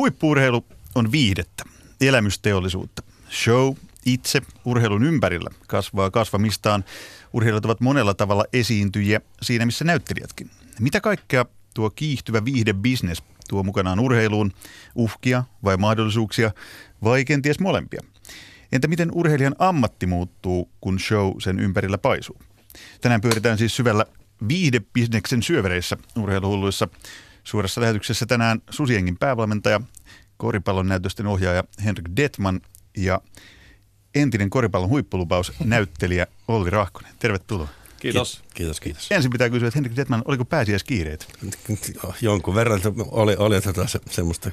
Huippuurheilu on viihdettä, elämysteollisuutta. Show itse urheilun ympärillä kasvaa kasvamistaan. Urheilijat ovat monella tavalla esiintyjiä siinä, missä näyttelijätkin. Mitä kaikkea tuo kiihtyvä viihdebisnes tuo mukanaan urheiluun? Uhkia vai mahdollisuuksia vai kenties molempia? Entä miten urheilijan ammatti muuttuu, kun show sen ympärillä paisuu? Tänään pyöritään siis syvällä viihdebisneksen syövereissä urheiluhulluissa. Suorassa lähetyksessä tänään Susiengin päävalmentaja, koripallon näytösten ohjaaja Henrik Detman ja entinen koripallon huippulupaus näyttelijä Olli Rahkonen. Tervetuloa. Kiitos. Kiitos, kiitos. Ensin pitää kysyä, että Henrik Detman, oliko pääsiäiskiireet? Jonkun verran oli, oli tota se, semmoista,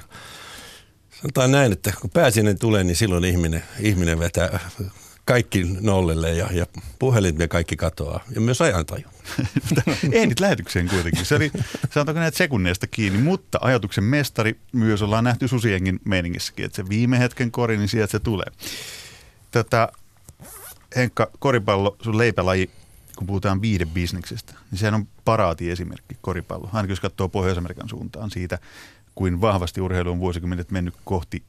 sanotaan näin, että kun pääsiäinen tulee, niin silloin ihminen, ihminen vetää kaikki nollelle ja, ja puhelin ja kaikki katoaa. Ja myös ajantaju. Ehdit lähetykseen kuitenkin. Se oli, sanotaanko näitä sekunneista kiinni, mutta ajatuksen mestari myös ollaan nähty Susiengin meiningissäkin, että se viime hetken kori, niin sieltä se tulee. Tätä, Henkka, koripallo, sun leipälaji, kun puhutaan viidebisneksestä, niin sehän on paraati esimerkki koripallo. Ainakin jos katsoo Pohjois-Amerikan suuntaan siitä, kuin vahvasti urheilu on vuosikymmenet mennyt kohti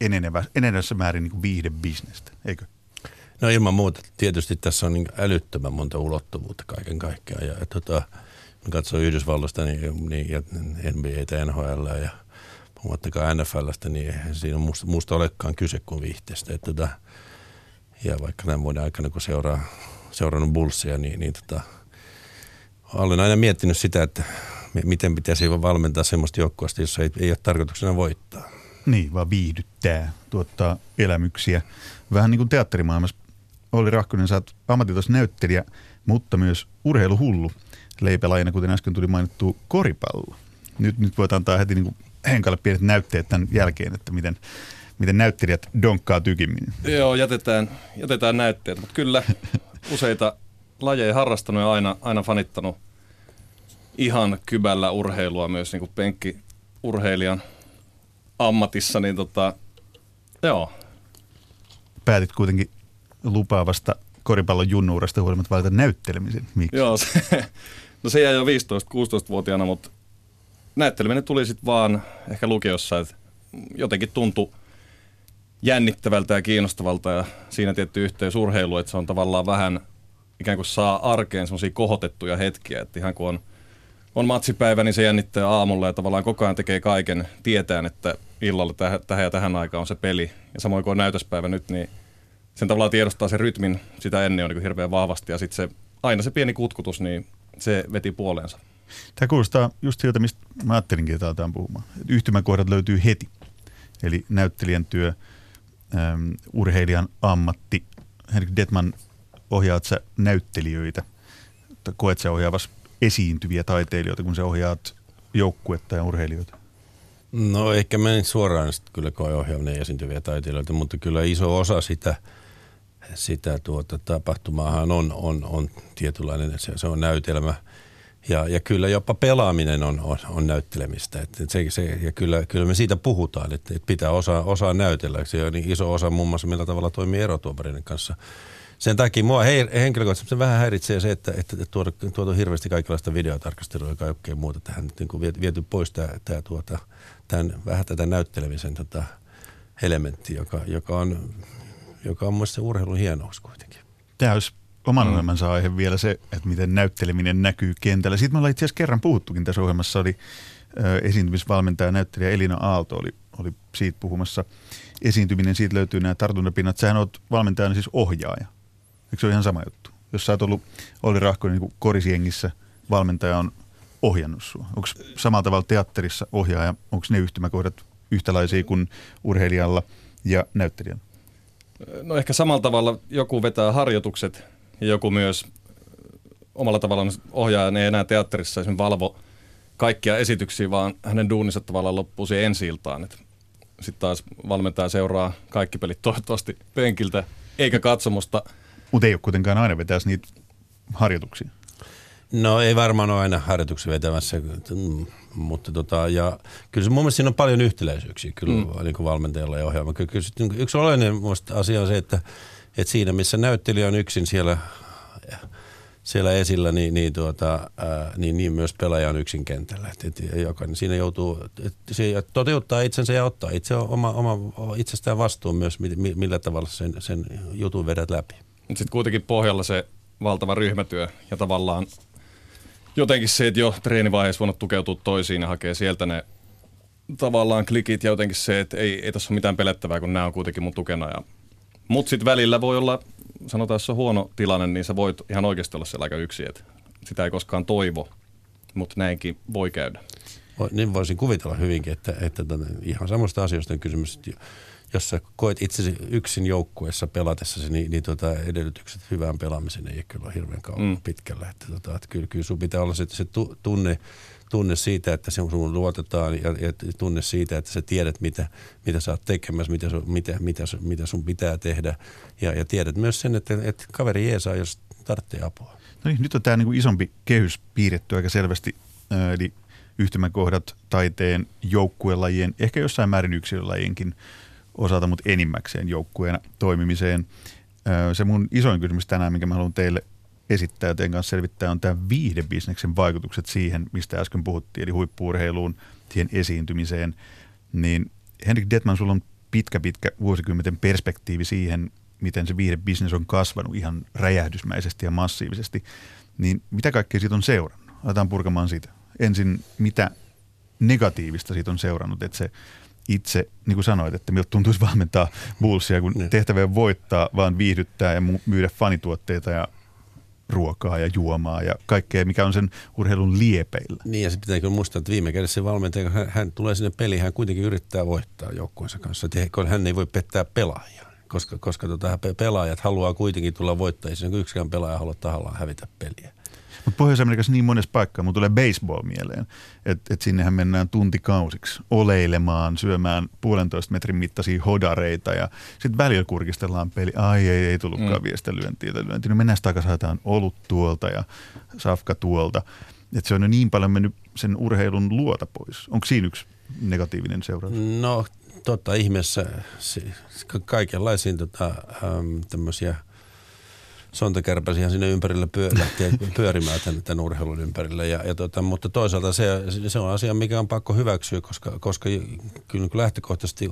enenevä, enenevässä määrin niin viihdebisnestä, eikö? No ilman muuta. Tietysti tässä on niin älyttömän monta ulottuvuutta kaiken kaikkiaan. Ja, tota, kun katsoo Yhdysvalloista niin, niin, ja NBA, NHL ja puhumattakaan NFLstä, niin siinä musta, musta olekaan kyse kuin viihteestä. Että tota, ja vaikka näin vuoden aikana, kun seuraa, seurannut Bullsia, niin, niin tota, olen aina miettinyt sitä, että miten pitäisi valmentaa semmoista joukkueesta, jossa ei, ei ole tarkoituksena voittaa. Niin, vaan viihdyttää, tuottaa elämyksiä. Vähän niin kuin teatterimaailmassa Olli Rahkonen, sä oot ammatitos näyttelijä, mutta myös urheiluhullu leipälajina, kuten äsken tuli mainittu koripallo. Nyt, nyt voit antaa heti niin Henkalle pienet näytteet tämän jälkeen, että miten, miten näyttelijät donkkaa tykimmin. Joo, jätetään, jätetään näytteet, mutta kyllä useita lajeja harrastanut ja aina, aina fanittanut ihan kybällä urheilua myös niin kuin penkkiurheilijan ammatissa, niin tota, joo. Päätit kuitenkin lupaavasta koripallon junnuurasta huolimatta valita näyttelemisen. Miksi? Joo, se, no se jäi jo 15-16-vuotiaana, mutta näytteleminen tuli sitten vaan ehkä lukiossa, että jotenkin tuntui jännittävältä ja kiinnostavalta ja siinä tietty yhteys urheilu, että se on tavallaan vähän ikään kuin saa arkeen semmoisia kohotettuja hetkiä, että ihan kun on, on matsipäivä, niin se jännittää aamulla ja tavallaan koko ajan tekee kaiken tietään, että illalla tähän, tähän ja tähän aikaan on se peli. Ja samoin kuin on näytöspäivä nyt, niin sen tavallaan tiedostaa sen rytmin sitä ennen on niin hirveän vahvasti ja sitten se, aina se pieni kutkutus, niin se veti puoleensa. Tämä kuulostaa just siltä, mistä mä ajattelinkin, että aletaan puhumaan. Yhtymäkohdat löytyy heti. Eli näyttelijän työ, äm, urheilijan ammatti. Henrik Detman, ohjaat sä näyttelijöitä? Koet sä ohjaavas esiintyviä taiteilijoita, kun sä ohjaat joukkuetta ja urheilijoita? No ehkä mä en suoraan kyllä koe ohjaaminen esiintyviä taiteilijoita, mutta kyllä iso osa sitä – sitä tuota, tapahtumaahan on, on, on tietynlainen, se, se on näytelmä. Ja, ja kyllä jopa pelaaminen on, on, on näyttelemistä. Et, se, se, ja kyllä, kyllä me siitä puhutaan, että et pitää osaa, osaa näytellä. Se on niin iso osa muun muassa, millä tavalla toimii erotuomareiden kanssa. Sen takia mua he, henkilökohtaisesti vähän häiritsee se, että, että tuoda, tuoda hirveästi kaikenlaista videotarkastelua ja kaikkea muuta tähän. Niin kuin viety pois tämä, tämä, tuota, tämän, vähän tätä näyttelemisen tota, elementti, joka, joka on joka on myös se urheilun hienous kuitenkin. Tämä olisi oman mm. elämänsä aihe vielä se, että miten näytteleminen näkyy kentällä. Sitten me ollaan itse asiassa kerran puhuttukin tässä ohjelmassa, oli ö, esiintymisvalmentaja näyttelijä Elina Aalto oli, oli siitä puhumassa. Esiintyminen, siitä löytyy nämä tartuntapinnat. Sähän oot valmentajana siis ohjaaja. Eikö se ole ihan sama juttu? Jos sä oot ollut Olli Rahkonen niin korisiengissä, valmentaja on ohjannut sua. Onko samalla tavalla teatterissa ohjaaja, onko ne yhtymäkohdat yhtälaisia kuin urheilijalla ja näyttelijällä? No ehkä samalla tavalla joku vetää harjoitukset ja joku myös omalla tavallaan ohjaaja ei enää teatterissa esimerkiksi valvo kaikkia esityksiä, vaan hänen duuninsa tavallaan loppuu siihen ensi iltaan. Sitten taas valmentaja seuraa kaikki pelit toivottavasti penkiltä eikä katsomusta. Mutta ei ole kuitenkaan aina vetää niitä harjoituksia. No ei varmaan ole aina harjoituksia vetämässä, mutta tota, ja kyllä se mun mielestä siinä on paljon yhtäläisyyksiä kyllä mm. niin kuin valmentajalla ja ohjaamalla. Kyllä, kyllä niin yksi oleellinen asia on se, että, että siinä missä näyttelijä on yksin siellä siellä esillä, niin, niin, tuota, ää, niin, niin myös pelaaja on yksin kentällä. Et, et, jokainen siinä joutuu, et, se toteuttaa itsensä ja ottaa itse oma, oma itsestään vastuun myös, millä tavalla sen, sen jutun vedät läpi. Sitten kuitenkin pohjalla se valtava ryhmätyö ja tavallaan jotenkin se, että jo treenivaiheessa voinut tukeutua toisiin ja hakee sieltä ne tavallaan klikit ja jotenkin se, että ei, ei tässä ole mitään pelettävää, kun nämä on kuitenkin mun tukena. Ja... Mutta sitten välillä voi olla, sanotaan, jos on huono tilanne, niin sä voit ihan oikeasti olla siellä aika yksi, että sitä ei koskaan toivo, mutta näinkin voi käydä. Niin voisin kuvitella hyvinkin, että, että tämän, ihan samasta asioista on kysymys, että jos sä koet itsesi yksin joukkueessa pelatessasi, niin, niin tota, edellytykset hyvään pelaamiseen ei kyllä ole hirveän kauan mm. pitkällä. Että, tota, että kyllä, kyllä sun pitää olla se, se tunne, tunne siitä, että se sun luotetaan ja, ja tunne siitä, että sä tiedät, mitä, mitä sä oot tekemässä, mitä, sun, mitä, mitä, mitä sun pitää tehdä. Ja, ja tiedät myös sen, että, että kaveri jeesaa, jos tarvitsee apua. No niin, nyt on tämä niinku isompi kehys piirretty aika selvästi. Eli yhtymäkohdat taiteen, joukkuelajien, ehkä jossain määrin yksilölajienkin osalta, mutta enimmäkseen joukkueena toimimiseen. Se mun isoin kysymys tänään, minkä mä haluan teille esittää ja teidän kanssa selvittää, on tämä viihdebisneksen vaikutukset siihen, mistä äsken puhuttiin, eli huippuurheiluun, siihen esiintymiseen. Niin Henrik Detman, sulla on pitkä, pitkä vuosikymmenten perspektiivi siihen, miten se viihdebisnes on kasvanut ihan räjähdysmäisesti ja massiivisesti. Niin mitä kaikkea siitä on seurannut? Aletaan purkamaan siitä. Ensin, mitä negatiivista siitä on seurannut, että se itse, niin kuin sanoit, että miltä tuntuisi valmentaa Bullsia, kun niin. tehtävä voittaa, vaan viihdyttää ja myydä fanituotteita ja ruokaa ja juomaa ja kaikkea, mikä on sen urheilun liepeillä. Niin ja sitten pitää kyllä muistaa, että viime kädessä se valmentaja, hän, hän tulee sinne peliin, hän kuitenkin yrittää voittaa joukkueensa kanssa. Että hän ei voi pettää pelaajia, koska, koska tota, pelaajat haluaa kuitenkin tulla voittajiksi, kun yksikään pelaaja haluaa tahallaan hävitä peliä. Mutta Pohjois-Amerikassa niin monessa paikkaa, mun tulee baseball mieleen, että et sinnehän mennään tuntikausiksi oleilemaan, syömään puolentoista metrin mittaisia hodareita ja sitten välillä kurkistellaan peli. Ai ei, ei tullutkaan mm. viestä lyöntiä tai lyöntiä. No mennään takaisin, haetaan olut tuolta ja safka tuolta. Että se on jo niin paljon mennyt sen urheilun luota pois. Onko siinä yksi negatiivinen seuraus? No totta ihmeessä kaikenlaisiin tota, tämmöisiä – sontakärpäsihän sinne ympärillä pyö, lähtee pyörimään tämän, tämän urheilun ympärillä. Ja, ja tota, mutta toisaalta se, se on asia, mikä on pakko hyväksyä, koska, koska kyllä lähtökohtaisesti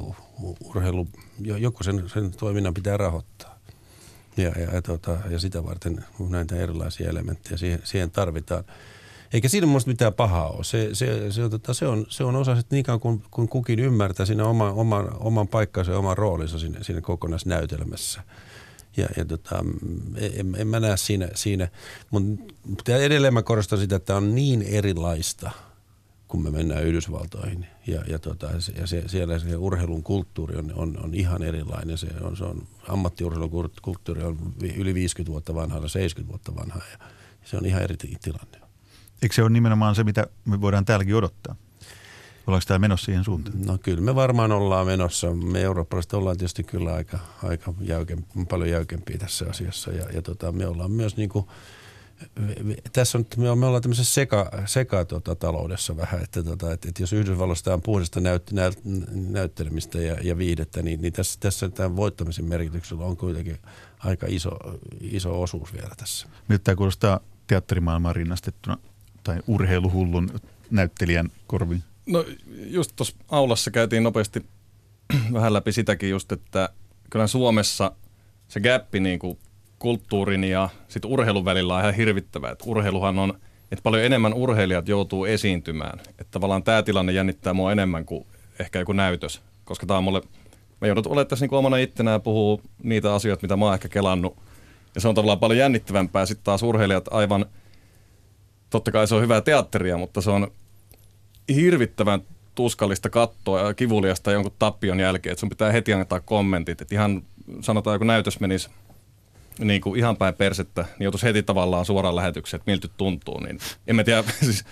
urheilu, joku sen, sen toiminnan pitää rahoittaa. Ja, ja, ja, tota, ja sitä varten näitä erilaisia elementtejä siihen, siihen tarvitaan. Eikä siinä minusta mitään pahaa ole. Se, se, se, tota, se, on, se on osa sitten niin kuin kun kukin ymmärtää siinä oma, oma, oman paikkansa ja oman roolinsa siinä, siinä kokonaisnäytelmässä – ja, ja tota, en, en mä näe siinä, siinä. mutta edelleen mä korostan sitä, että on niin erilaista, kun me mennään Yhdysvaltoihin. Ja, ja, tota, ja se, siellä se urheilun kulttuuri on, on, on ihan erilainen. Se on, se on, ammattiurheilun kulttuuri on yli 50 vuotta vanha ja 70 vuotta vanha ja se on ihan eri tilanne. Eikö se ole nimenomaan se, mitä me voidaan täälläkin odottaa? Ollaanko tämä menossa siihen suuntaan? No kyllä me varmaan ollaan menossa. Me eurooppalaiset ollaan tietysti kyllä aika, aika jäykempi, paljon jäykempiä tässä asiassa. Ja, ja tota, me ollaan myös niin kuin, tässä on, me ollaan tämmöisessä seka, seka tota, taloudessa vähän, että, tota, että, että jos Yhdysvalloista on puhdasta näyt, näyt, näyttelemistä ja, ja viihdettä, niin, niin tässä, tässä tämän voittamisen merkityksellä on kuitenkin aika iso, iso osuus vielä tässä. Miltä tämä kuulostaa teatterimaailmaan rinnastettuna tai urheiluhullun näyttelijän korviin? No just tuossa aulassa käytiin nopeasti vähän läpi sitäkin just, että kyllä Suomessa se gappi niin kuin kulttuurin ja sit urheilun välillä on ihan hirvittävä. Et urheiluhan on, että paljon enemmän urheilijat joutuu esiintymään. Että tavallaan tämä tilanne jännittää mua enemmän kuin ehkä joku näytös. Koska tämä on mulle, mä joudut olemaan tässä niin omana ittenään puhuu niitä asioita, mitä mä oon ehkä kelannut. Ja se on tavallaan paljon jännittävämpää. Sitten taas urheilijat aivan, totta kai se on hyvää teatteria, mutta se on hirvittävän tuskallista kattoa ja kivuliasta jonkun tappion jälkeen, että sun pitää heti antaa kommentit, että ihan sanotaan joku näytös menisi niin kuin ihan päin persettä, niin joutuisi heti tavallaan suoraan lähetykseen, että miltä tuntuu. Niin en mä tiedä, siis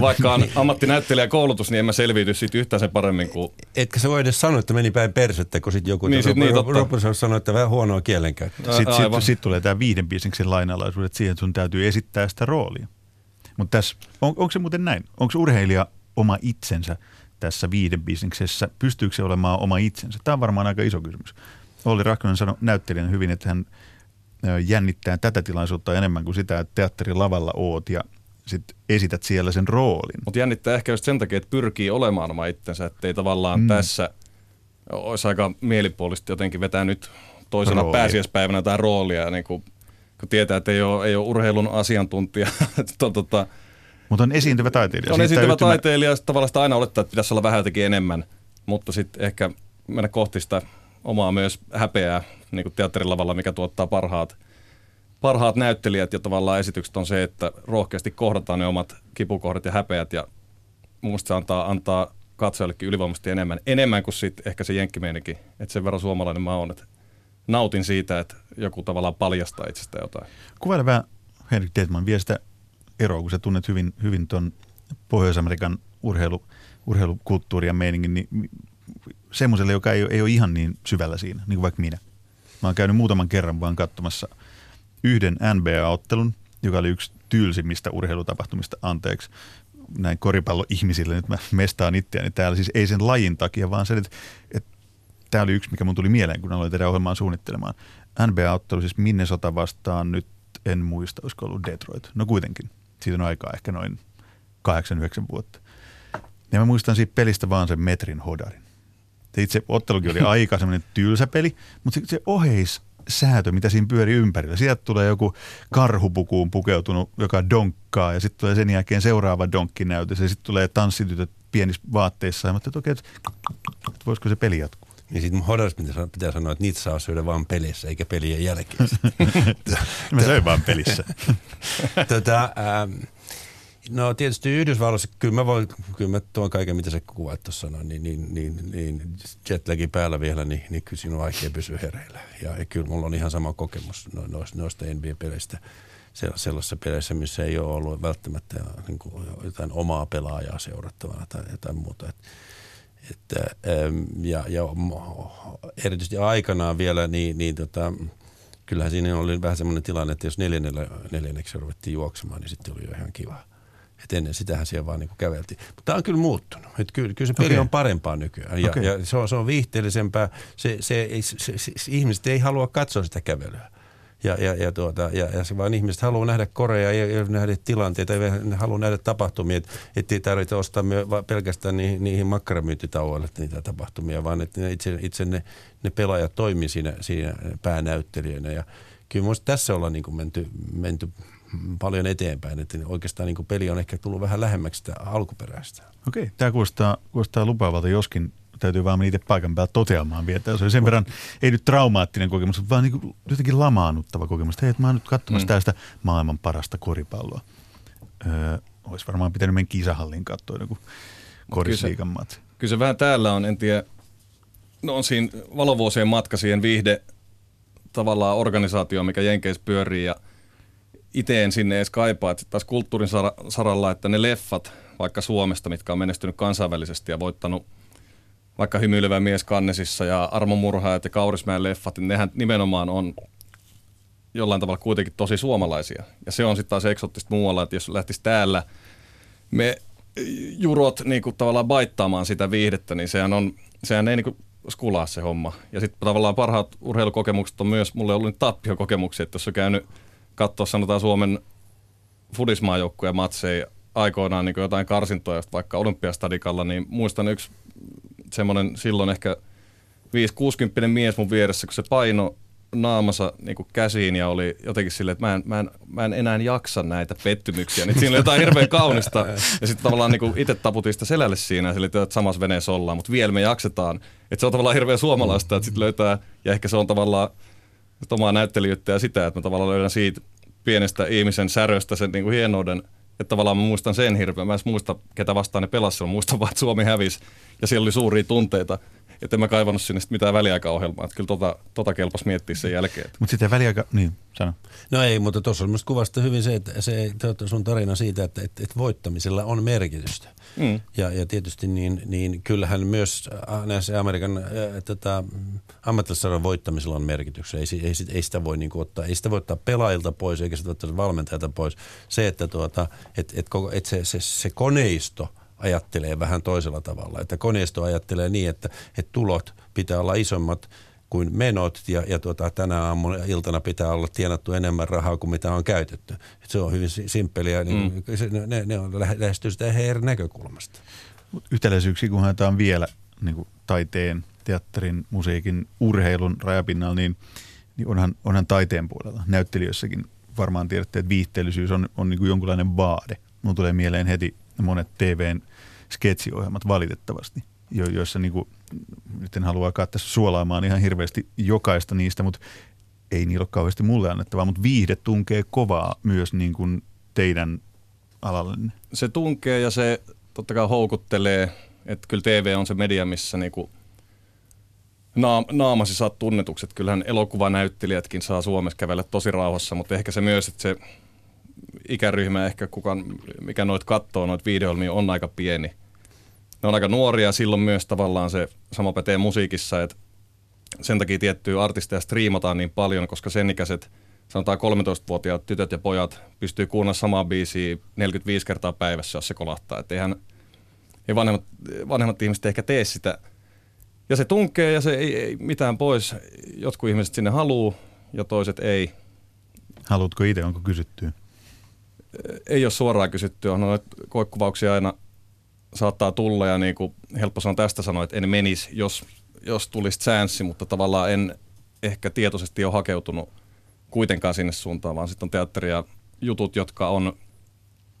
vaikka on ammattinäyttelijä koulutus, niin en mä selviydy siitä yhtään sen paremmin kuin... Etkä sä voi edes sanoa, että meni päin persettä, kun sitten joku niin, sit niin, totta. sanoi, että vähän huonoa kielenkäyttöä. Sitten sit, sit tulee tämä viiden bisneksen lainalaisuudet siihen, että sun täytyy esittää sitä roolia. Mutta tässä, on, onko se muuten näin? Onko urheilija oma itsensä tässä viidebisneksessä? Pystyykö se olemaan oma itsensä? Tämä on varmaan aika iso kysymys. Olli Rahkonen sanoi näyttelijän hyvin, että hän jännittää tätä tilaisuutta enemmän kuin sitä, että teatterin lavalla oot ja sit esität siellä sen roolin. Mutta jännittää ehkä just sen takia, että pyrkii olemaan oma itsensä, ettei tavallaan mm. tässä olisi aika mielipuolisesti jotenkin vetää nyt toisena Rooli. pääsiäispäivänä tai roolia, niin kuin, kun tietää, että ei ole, ei ole urheilun asiantuntija. tota, mutta on esiintyvä taiteilija. On esiintyvä yhtymä... taiteilija, tavallaan sitä aina olettaa, että pitäisi olla vähän jotenkin enemmän, mutta sitten ehkä mennä kohti sitä omaa myös häpeää niin kuin teatterilavalla, mikä tuottaa parhaat, parhaat näyttelijät ja tavallaan esitykset on se, että rohkeasti kohdataan ne omat kipukohdat ja häpeät ja mun mielestä se antaa, antaa katsojallekin ylivoimaisesti enemmän, enemmän kuin sitten ehkä se jenkkimeininki, että sen verran suomalainen mä oon, että nautin siitä, että joku tavallaan paljastaa itsestä jotain. Kuvaile vähän Henrik Detman vie sitä eroa, kun sä tunnet hyvin, hyvin tuon Pohjois-Amerikan urheilu, urheilukulttuuria meiningin, niin semmoiselle, joka ei, ei ole ihan niin syvällä siinä, niin kuin vaikka minä. Mä oon käynyt muutaman kerran vaan katsomassa yhden NBA-ottelun, joka oli yksi tylsimmistä urheilutapahtumista, anteeksi, näin koripalloihmisille, nyt mä mestaan itseäni täällä, siis ei sen lajin takia, vaan sen, että, että tämä oli yksi, mikä mun tuli mieleen, kun aloin tätä ohjelmaa suunnittelemaan. NBA-ottelu siis Minnesota vastaan nyt, en muista, olisiko ollut Detroit. No kuitenkin, siitä on aikaa ehkä noin 8-9 vuotta. Ja mä muistan siitä pelistä vaan sen metrin hodarin. Se itse ottelukin oli aika semmoinen tylsä peli, mutta se, se oheis säätö, mitä siinä pyöri ympärillä. Sieltä tulee joku karhupukuun pukeutunut, joka donkkaa ja sitten tulee sen jälkeen seuraava donkkinäytös ja sitten tulee tanssitytöt pienissä vaatteissa. Ja mä että okei, että voisiko se peli jatkuu. Niin sitten Hodas pitää, pitää sanoa, että niitä saa syödä vaan pelissä, eikä pelien jälkeen. Mä söin vaan pelissä. tota, ähm, No tietysti Yhdysvalloissa, kyllä mä voin, kyllä mä tuon kaiken, mitä se kuvaat tuossa sanoin, niin, niin, niin, niin jetlagin päällä vielä, niin, niin kyllä siinä on vaikea pysyä hereillä. Ja, ja kyllä mulla on ihan sama kokemus noista, noista NBA-peleistä sellaisissa peleissä, missä ei ole ollut välttämättä niin kuin jotain omaa pelaajaa seurattavana tai jotain muuta. Et, että, ja, ja erityisesti aikanaan vielä, niin, niin tota, kyllähän siinä oli vähän semmoinen tilanne, että jos neljännellä, neljänneksi ruvettiin juoksemaan, niin sitten oli jo ihan kiva. Et ennen sitähän siellä vaan niin käveltiin. Mutta tämä on kyllä muuttunut. Et kyllä, kyllä se peli okay. on parempaa nykyään. Ja, okay. ja se, on, se on viihteellisempää. Se, se, se, se, se, se, ihmiset ei halua katsoa sitä kävelyä. Ja, ja, ja, tuota, ja, ja se vaan ihmiset haluaa nähdä koreja ja, ja nähdä tilanteita ja haluaa nähdä tapahtumia, että ei tarvitse ostaa myö, pelkästään niihin, niihin makkaramyyntitauoille niitä tapahtumia, vaan että ne itse, itse ne, ne pelaajat toimii siinä, siinä päänäyttelijöinä. Ja kyllä minusta tässä ollaan niin menty, menty paljon eteenpäin. Että oikeastaan niin peli on ehkä tullut vähän lähemmäksi sitä alkuperäistä. Okei, tämä kuulostaa, kuulostaa lupaavalta, joskin täytyy vaan itse paikan päällä toteamaan vielä. Se oli sen verran, ei nyt traumaattinen kokemus, vaan niin jotenkin lamaannuttava kokemus. Hei, että mä oon nyt katsomassa mm. tästä maailman parasta koripalloa. Öö, olisi varmaan pitänyt mennä kisahallin katsoa joku korisliikan matsi. Kyllä se vähän täällä on, en tiedä, no on siinä valovuosien matka siihen viihde tavallaan organisaatio, mikä Jenkeissä pyörii ja – itse en sinne edes kaipaa, että taas kulttuurin saralla, että ne leffat vaikka Suomesta, mitkä on menestynyt kansainvälisesti ja voittanut vaikka hymyilevä mies Kannesissa ja Armo Murhaajat ja Kaurismäen leffat, niin nehän nimenomaan on jollain tavalla kuitenkin tosi suomalaisia. Ja se on sitten taas eksottista muualla, että jos lähtisi täällä me jurot niin kuin tavallaan baittaamaan sitä viihdettä, niin sehän, on, sehän ei niin kuin skulaa se homma. Ja sitten tavallaan parhaat urheilukokemukset on myös, mulle ollut tappiokokemuksia, että jos on käynyt – katsoa sanotaan Suomen fudismaajoukkueen matseja aikoinaan niin jotain karsintoja vaikka Olympiastadikalla, niin muistan yksi semmoinen silloin ehkä 5-60 mies mun vieressä, kun se paino naamassa niin käsiin ja oli jotenkin silleen, että mä en, mä en, mä en enää jaksa näitä pettymyksiä. Niin siinä oli jotain hirveän kaunista. Ja sitten tavallaan niin itse taputin sitä selälle siinä, eli että samassa veneessä ollaan, mutta vielä me jaksetaan. Että se on tavallaan hirveän suomalaista, että sitten löytää, ja ehkä se on tavallaan omaa näyttelijyyttä ja sitä, että mä tavallaan löydän siitä pienestä ihmisen säröstä sen niin kuin hienouden, että tavallaan mä muistan sen hirveän. Mä en muista, ketä vastaan ne pelasivat, muistan vaan, että Suomi hävisi ja siellä oli suuria tunteita. Että en mä kaivannut sinne mitään väliaikaohjelmaa. Että kyllä tota, tota kelpas miettiä sen jälkeen. Mutta sitten väliaika, niin sano. No ei, mutta tuossa on kuvasta hyvin se, että se sun tarina siitä, että, että, että voittamisella on merkitystä. Mm. Ja, ja tietysti niin, niin kyllähän myös näissä Amerikan äh, tota, ammattilaisarjan voittamisella on merkityksiä. Ei, ei, ei, sitä voi niin ottaa, ei sitä voi ottaa pelaajilta pois eikä sitä ottaa valmentajalta pois. Se, että tuota, et, et, koko, et se, se, se koneisto ajattelee vähän toisella tavalla. Että koneisto ajattelee niin, että, että tulot pitää olla isommat kuin menot ja, ja tuota, tänä aamuna iltana pitää olla tienattu enemmän rahaa kuin mitä on käytetty. Et se on hyvin simppeliä, niin mm. se, ne, ne on lähestyy sitä eri näkökulmasta. Yhtäläisyyksiä, kun haetaan vielä niin kuin taiteen, teatterin, musiikin, urheilun rajapinnalla, niin, niin onhan, onhan taiteen puolella, näyttelijöissäkin varmaan tiedätte, että viihteellisyys on, on niin kuin jonkunlainen vaade. Mun tulee mieleen heti monet TVn sketsiohjelmat valitettavasti, jo, joissa niin kuin, nyt en halua alkaa tässä suolaamaan ihan hirveästi jokaista niistä, mutta ei niillä ole kauheasti mulle annettavaa, mutta viihde tunkee kovaa myös niin kuin teidän alallenne. Se tunkee ja se totta kai houkuttelee, että kyllä TV on se media, missä niin kuin naamasi saa tunnetukset. Kyllähän elokuvanäyttelijätkin saa Suomessa kävellä tosi rauhassa, mutta ehkä se myös, että se ikäryhmä ehkä kukaan, mikä noit katsoo, noit videoilmia on aika pieni. Ne on aika nuoria, silloin myös tavallaan se sama pätee musiikissa, että sen takia tiettyjä artisteja striimataan niin paljon, koska sen ikäiset, sanotaan 13-vuotiaat tytöt ja pojat pystyy kuunnella samaa biisiä 45 kertaa päivässä, jos se kolahtaa. Että eihän, ei vanhemmat, vanhemmat ihmiset ehkä tee sitä. Ja se tunkee ja se ei, ei mitään pois. Jotkut ihmiset sinne haluu ja toiset ei. Haluatko itse, onko kysytty? Ei ole suoraan kysytty, on noita koekuvauksia aina saattaa tulla ja niin kuin helppo sanoa tästä sanoa, että en menisi, jos, jos tulisi chanssi, mutta tavallaan en ehkä tietoisesti ole hakeutunut kuitenkaan sinne suuntaan, vaan sitten on teatteria jutut, jotka on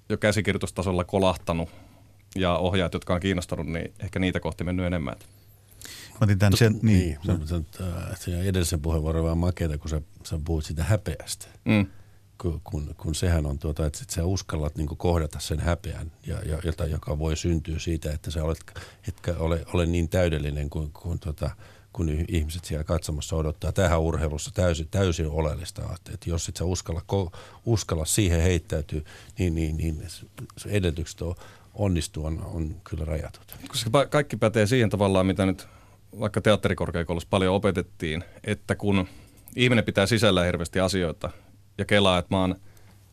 jo käsikirjoitustasolla kolahtanut ja ohjaajat, jotka on kiinnostanut, niin ehkä niitä kohti mennyt enemmän. Mä otin tämän sen, niin. niin se, se, edellisen puheenvuoron vaan makeita, kun sä, sä puhut sitä häpeästä. Mm kun, kun, sehän on tuota, että sä uskallat niin kohdata sen häpeän, ja, ja, jota, joka voi syntyä siitä, että sä olet, etkä ole, ole niin täydellinen kuin, kuin tota, kun ihmiset siellä katsomassa odottaa. Tähän urheilussa täysin, täysin oleellista, että jos et sä uskalla, uskalla siihen heittäytyä, niin, niin, niin edellytykset on, onnistua on, on kyllä rajatut. Koska kaikki pätee siihen tavallaan, mitä nyt vaikka teatterikorkeakoulussa paljon opetettiin, että kun ihminen pitää sisällä hirveästi asioita, ja kelaa, että mä oon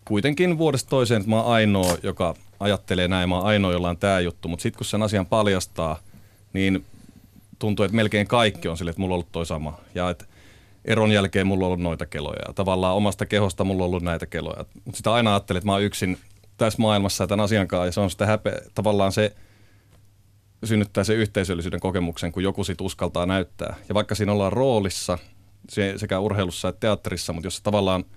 kuitenkin vuodesta toiseen, että mä oon ainoa, joka ajattelee näin, mä oon ainoa, jolla on tämä juttu, mutta sitten kun sen asian paljastaa, niin tuntuu, että melkein kaikki on sille, että mulla on ollut toi sama. Ja että eron jälkeen mulla on ollut noita keloja. Ja tavallaan omasta kehosta mulla on ollut näitä keloja. Mutta sitä aina ajattelin, että mä oon yksin tässä maailmassa ja tämän asian kanssa. Ja se on sitä häpeä, tavallaan se synnyttää se yhteisöllisyyden kokemuksen, kun joku sit uskaltaa näyttää. Ja vaikka siinä ollaan roolissa, sekä urheilussa että teatterissa, mutta jos tavallaan –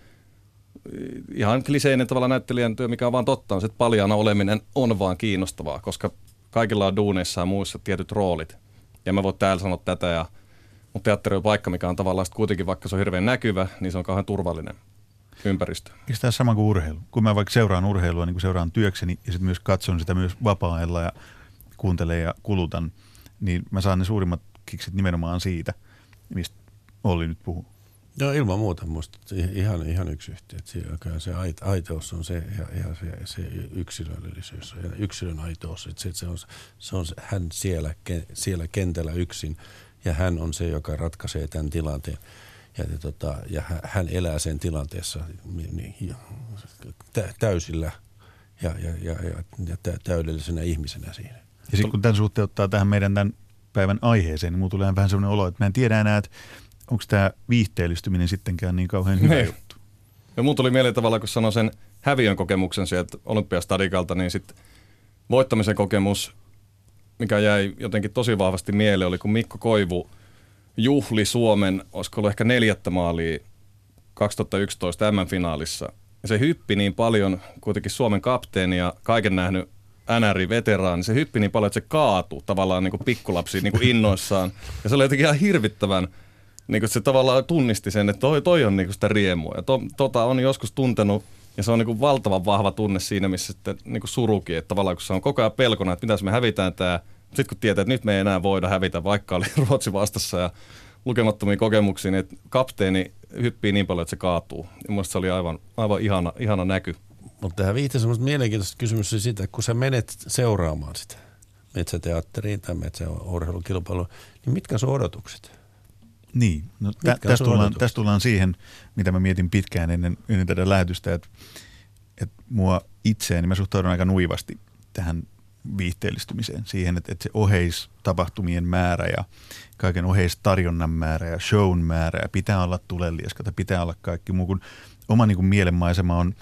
ihan kliseinen tavalla näyttelijän työ, mikä on vaan totta, on se, että paljaana oleminen on vaan kiinnostavaa, koska kaikilla on duuneissa ja muissa tietyt roolit. Ja mä voin täällä sanoa tätä, ja, mutta teatteri on paikka, mikä on tavallaan kuitenkin, vaikka se on hirveän näkyvä, niin se on kauhean turvallinen ympäristö. Eikö tämä sama kuin urheilu? Kun mä vaikka seuraan urheilua, niin kun seuraan työkseni ja sitten myös katson sitä myös vapaa-ajalla ja kuuntelen ja kulutan, niin mä saan ne suurimmat kiksit nimenomaan siitä, mistä Olli nyt puhuu. Joo, ilman muuta musta ihan, ihan yksi yhtiö. Se aitous on se, ja, ja se, se yksilöllisyys ja yksilön aitous. Että se, se, on, se on hän siellä, siellä kentällä yksin ja hän on se, joka ratkaisee tämän tilanteen. Ja, ja, tota, ja hän elää sen tilanteessa niin, ja, täysillä ja, ja, ja, ja, ja täydellisenä ihmisenä siinä. Ja sitten kun tämän suhteen ottaa tähän meidän tämän päivän aiheeseen, niin mulla tulee vähän sellainen olo, että mä en tiedä enää, että onko tämä viihteellistyminen sittenkään niin kauhean hyvä ne. juttu? Ja mun tuli mieleen tavallaan, kun sanoin sen häviön kokemuksen sieltä Olympiastadikalta, niin sitten voittamisen kokemus, mikä jäi jotenkin tosi vahvasti mieleen, oli kun Mikko Koivu juhli Suomen, olisiko ollut ehkä neljättä maalia 2011 M-finaalissa. Ja se hyppi niin paljon, kuitenkin Suomen kapteeni ja kaiken nähnyt NRI-veteraani, se hyppi niin paljon, että se kaatui tavallaan niin kuin pikkulapsi niin kuin innoissaan. Ja se oli jotenkin ihan hirvittävän niin kuin se tavallaan tunnisti sen, että toi, toi on niin kuin sitä riemua. Ja to, tota on joskus tuntenut, ja se on niin kuin valtavan vahva tunne siinä, missä sitten niin kuin surukin, että tavallaan kun se on koko ajan pelkona, että mitä me hävitään tämä, sitten kun tietää, että nyt me ei enää voida hävitä, vaikka oli Ruotsi vastassa ja lukemattomia kokemuksia, niin että kapteeni hyppii niin paljon, että se kaatuu. Ja se oli aivan, aivan ihana, ihana näky. Mutta tähän viihtää semmoista mielenkiintoista kysymys siitä, kun sä menet seuraamaan sitä metsäteatteriin tai metsäurheilukilpailuun, niin mitkä on odotukset? Niin, no tä, tästä, tullaan, tästä tullaan siihen, mitä mä mietin pitkään ennen, ennen tätä lähetystä, että, että mua itseäni, mä suhtaudun aika nuivasti tähän viihteellistymiseen, siihen, että, että se oheis tapahtumien määrä ja, kaiken oheistarjonnan määrä ja shown määrä ja pitää olla tulelieskata, pitää olla kaikki muu kuin oma niin kuin mielenmaisema on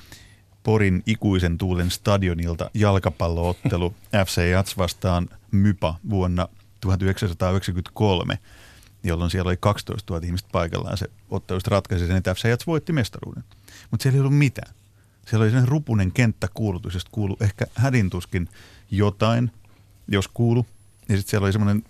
Porin ikuisen tuulen stadionilta jalkapalloottelu FC Jats vastaan Mypa vuonna 1993, jolloin siellä oli 12 000 ihmistä paikallaan. Se ottelu ratkaisi sen, että FC Jats voitti mestaruuden. Mutta siellä ei ollut mitään. Siellä oli sellainen rupunen kenttäkuulutus, josta kuului ehkä hädintuskin jotain, jos kuulu. Ja sitten siellä oli semmoinen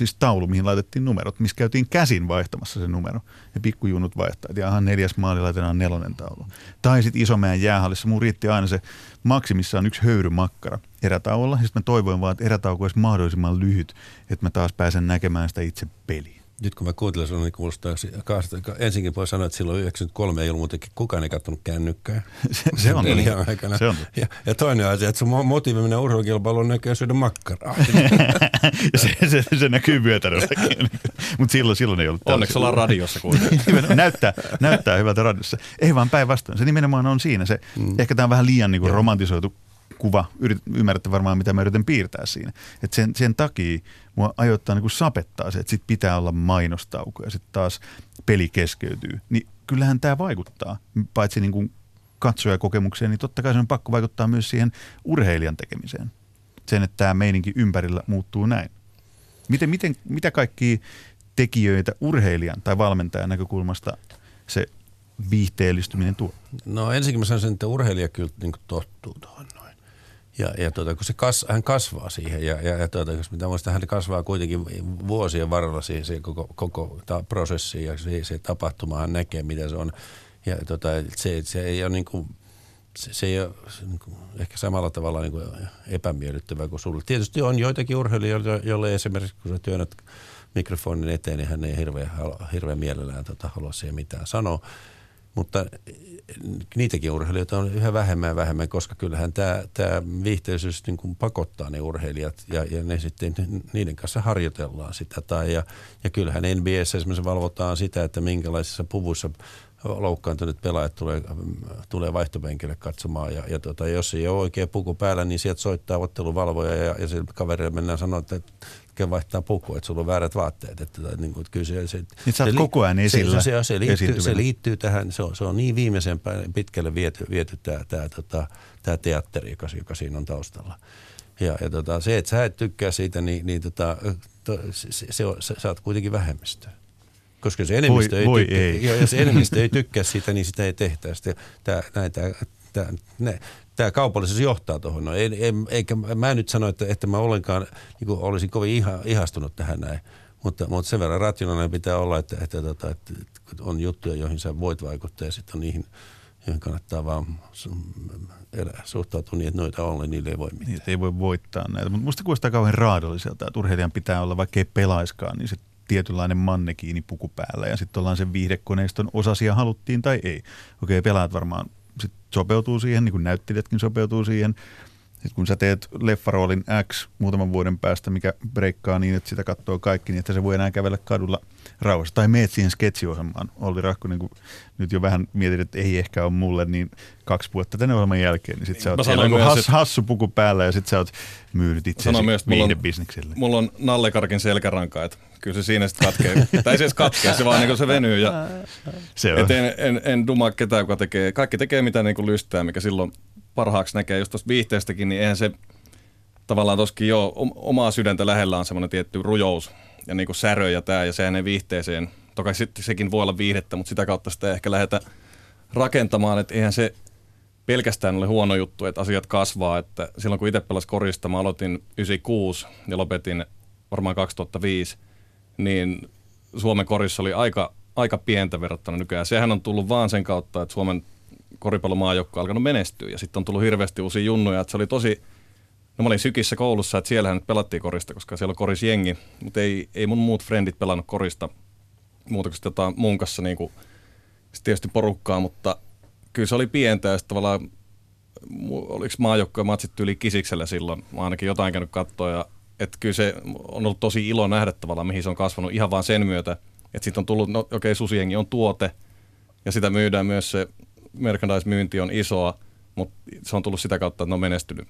siis taulu, mihin laitettiin numerot, missä käytiin käsin vaihtamassa se numero. Ja pikkujunut vaihtaa, että aha, neljäs maali laitetaan nelonen taulu. Tai sitten Isomäen jäähallissa, mun riitti aina se maksimissaan yksi höyrymakkara erätauolla. Ja sitten mä toivoin vaan, että erätauko olisi mahdollisimman lyhyt, että mä taas pääsen näkemään sitä itse peliä nyt kun mä kuuntelen sinua, niin kuulostaa, ensinkin voi sanoa, että silloin 93 ei ollut muutenkin kukaan ei katsonut kännykkää. se, se on aikana. Se on. Ja, ja, toinen asia, että sun motiivi mennä urheilukilpailuun näkyy syödä makkaraa. se, se, se, näkyy vyötärölläkin. Mutta silloin, silloin ei ollut. Onneksi ollaan radiossa kuitenkin. näyttää, näyttää hyvältä radiossa. Ei vaan päinvastoin. Se nimenomaan on siinä. Se, mm. Ehkä tämä on vähän liian niin kuin romantisoitu kuva, ymmärrätte varmaan mitä mä yritän piirtää siinä. Että sen, sen takia mua ajoittaa niin sapettaa se, että sit pitää olla mainostauko ja sitten taas peli keskeytyy. Niin kyllähän tämä vaikuttaa, paitsi niin kuin katsojakokemukseen, niin totta kai se on pakko vaikuttaa myös siihen urheilijan tekemiseen. Sen, että tämä meininki ympärillä muuttuu näin. Miten, miten, mitä kaikki tekijöitä urheilijan tai valmentajan näkökulmasta se viihteellistyminen tuo? No ensinnäkin mä sanoisin, että urheilija kyllä niin tottuu tuohon ja, ja tuota, kun se kas, hän kasvaa siihen ja, ja, ja tuota, koska mitä muista hän kasvaa kuitenkin vuosien varrella siihen, siihen koko, koko ta, prosessiin ja siihen, siihen tapahtumaan hän näkee, mitä se on. Ja tuota, se, se ei ole niin kuin, se, se ei ole niin kuin, ehkä samalla tavalla niin kuin epämiellyttävää kuin sulle. Tietysti on joitakin urheilijoita, joille esimerkiksi kun sä työnnät mikrofonin eteen, niin hän ei hirveän, hirveän mielellään tota, halua siihen mitään sanoa. Mutta niitäkin urheilijoita on yhä vähemmän ja vähemmän, koska kyllähän tämä, tämä viihteisyys niin kuin pakottaa ne urheilijat ja, ja ne sitten, niiden kanssa harjoitellaan sitä. Tai, ja, ja kyllähän NBS esimerkiksi valvotaan sitä, että minkälaisissa puvuissa loukkaantuneet pelaajat tulee, tulee vaihtopenkille katsomaan. Ja, ja tota, jos ei ole oikea puku päällä, niin sieltä soittaa otteluvalvoja ja, ja se kaverille mennään sanoa, että hetken vaihtaa pukua, että sulla on väärät vaatteet. Että, että, niin kuin, että kyllä se, se, niin se, koko ajan esillä se, se, se, liittyy, se liittyy tähän, se on, se on niin viimeisen pitkälle viety, viety tämä, tämä, tota, tämä teatteri, joka, joka siinä on taustalla. Ja, ja tota, se, että sä et tykkää siitä, niin, niin tota, to, se, se, se, sä, sä oot kuitenkin vähemmistö koska se enemmistö, voi, ei, voi tykkää, ei. Ja, jos enemmistö ei tykkää sitä, niin sitä ei tehtäisi. Tämä, näin, tämä, tämä, ne, tämä kaupallisuus johtaa tuohon. No, ei, ei, eikä, mä en nyt sano, että, että mä ollenkaan niin olisin kovin iha, ihastunut tähän näin. Mutta, mutta sen verran rationaalinen pitää olla, että, että, että, että, että on juttuja, joihin sä voit vaikuttaa ja sitten on niihin, joihin kannattaa vaan elää, suhtautua niin, että noita on, niille ei voi mitään. Niin, ei voi voittaa näitä. Mutta musta kuulostaa kauhean raadolliselta, että urheilijan pitää olla, vaikka ei pelaiskaan, niin se tietynlainen mannekiini puku päällä ja sitten ollaan sen viihdekoneiston osasia haluttiin tai ei. Okei, pelaat varmaan sit sopeutuu siihen, niin kuin näyttelijätkin sopeutuu siihen. Sitten kun sä teet leffaroolin X muutaman vuoden päästä, mikä breikkaa niin, että sitä katsoo kaikki, niin että se voi enää kävellä kadulla rauhassa. Tai meet siihen sketsiohjelmaan. Olli Rahko, niin kuin nyt jo vähän mietit, että ei ehkä ole mulle, niin kaksi vuotta tänne ohjelman jälkeen, niin sitten sä oot siellä myös, has, hassu puku päällä ja sitten sä oot myynyt itseäsi viihdebisnekselle. Mulla on Nallekarkin selkäranka, että kyllä se siinä sitten katkee. tai siis katkee, se vaan niin se venyy. Ja, se on. Et en, en, en dumaa ketään, joka tekee. Kaikki tekee mitä niin kuin lystää, mikä silloin parhaaksi näkee. Just tuosta viihteestäkin, niin eihän se tavallaan toskin jo omaa sydäntä lähellä on semmoinen tietty rujous ja niin kuin särö ja tämä, ja sehän ei viihteeseen. Toki sitten sekin voi olla viihdettä, mutta sitä kautta sitä ei ehkä lähdetä rakentamaan, että eihän se pelkästään ole huono juttu, että asiat kasvaa. Että silloin kun itse pelasin korista, mä aloitin 96 ja lopetin varmaan 2005, niin Suomen korissa oli aika, aika pientä verrattuna nykyään. Sehän on tullut vaan sen kautta, että Suomen koripallomaajoukkue on alkanut menestyä ja sitten on tullut hirveästi uusia junnuja. Että se oli tosi, no mä olin sykissä koulussa, että siellähän nyt pelattiin korista, koska siellä on korisjengi, mutta ei, ei mun muut frendit pelannut korista muuta kuin jotain muun kanssa niin kuin, tietysti porukkaa, mutta kyllä se oli pientä ja tavallaan oliko maajoukkojen matsit yli kisiksellä silloin, mä ainakin jotain käynyt katsoa ja että kyllä se on ollut tosi ilo nähdä tavallaan, mihin se on kasvanut ihan vaan sen myötä, että sitten on tullut, no okei, okay, susiengi on tuote ja sitä myydään myös se merchandise-myynti on isoa, mutta se on tullut sitä kautta, että ne on menestynyt.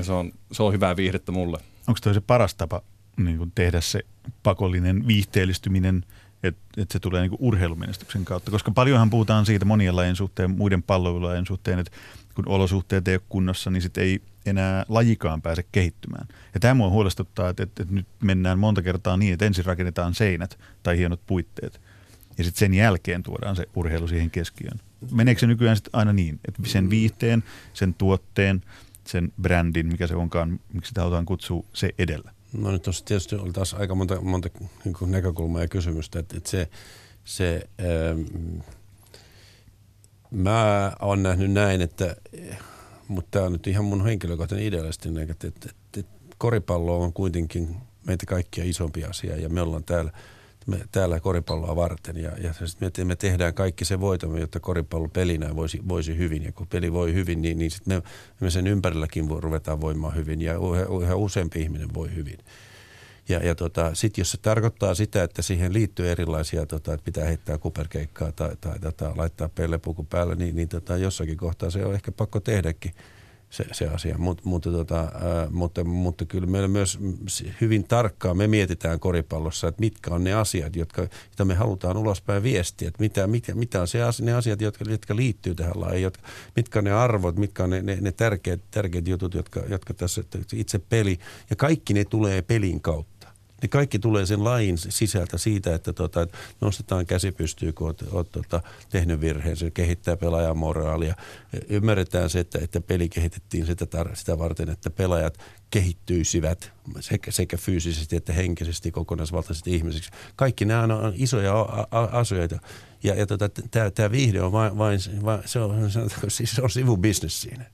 Ja se on, se on hyvää viihdettä mulle. Onko toi se paras tapa niin kuin tehdä se pakollinen viihteellistyminen, että et se tulee niin kuin urheilumenestyksen kautta. Koska paljonhan puhutaan siitä monien lajien suhteen, muiden palloilulajien suhteen, että kun olosuhteet ei ole kunnossa, niin sitten ei enää lajikaan pääse kehittymään. Ja tämä mua huolestuttaa, että, että, että nyt mennään monta kertaa niin, että ensin rakennetaan seinät tai hienot puitteet. Ja sitten sen jälkeen tuodaan se urheilu siihen keskiöön. Meneekö se nykyään sitten aina niin, että sen viihteen, sen tuotteen, sen brändin, mikä se onkaan, miksi sitä halutaan kutsua, se edellä? No nyt on tietysti oli taas aika monta, monta niin näkökulmaa ja kysymystä, että, että se, se ähm, mä oon nähnyt näin, että mutta tämä on nyt ihan mun henkilökohtainen idealisti, että, että, että koripallo on kuitenkin meitä kaikkia isompi asia ja me ollaan täällä, me, täällä koripalloa varten ja, ja me, me tehdään kaikki se voitamme, jotta koripallo pelinä voisi, voisi hyvin ja kun peli voi hyvin, niin, niin sit me, me sen ympärilläkin voi, ruvetaan voimaan hyvin ja yhä useampi ihminen voi hyvin. Ja, ja tota, sitten jos se tarkoittaa sitä, että siihen liittyy erilaisia, tota, että pitää heittää kuperkeikkaa tai, tai tota, laittaa pellepuku päälle, niin, niin tota, jossakin kohtaa se on ehkä pakko tehdäkin se, se asia. Mut, mutta, tota, mutta, mutta kyllä meillä myös hyvin tarkkaan me mietitään koripallossa, että mitkä on ne asiat, jotka, joita me halutaan ulospäin viestiä. Että mitä, mitä, mitä on se, ne asiat, jotka, jotka liittyy tähän lajiin, jotka, mitkä on ne arvot, mitkä on ne, ne, ne tärkeät, tärkeät jutut, jotka, jotka tässä itse peli. Ja kaikki ne tulee pelin kautta. Ne kaikki tulee sen lain sisältä siitä, että, tota, nostetaan käsi pystyy, kun olet, olet tota, tehnyt virheen. Se kehittää pelaajan moraalia. Ymmärretään se, että, että peli kehitettiin sitä, tar- sitä varten, että pelaajat kehittyisivät sekä, sekä fyysisesti että henkisesti kokonaisvaltaisesti ihmisiksi. Kaikki nämä on isoja asioita. Ja, ja tota, tämä viihde on vain, vain, se on, se on, siis on sivubisnes siinä.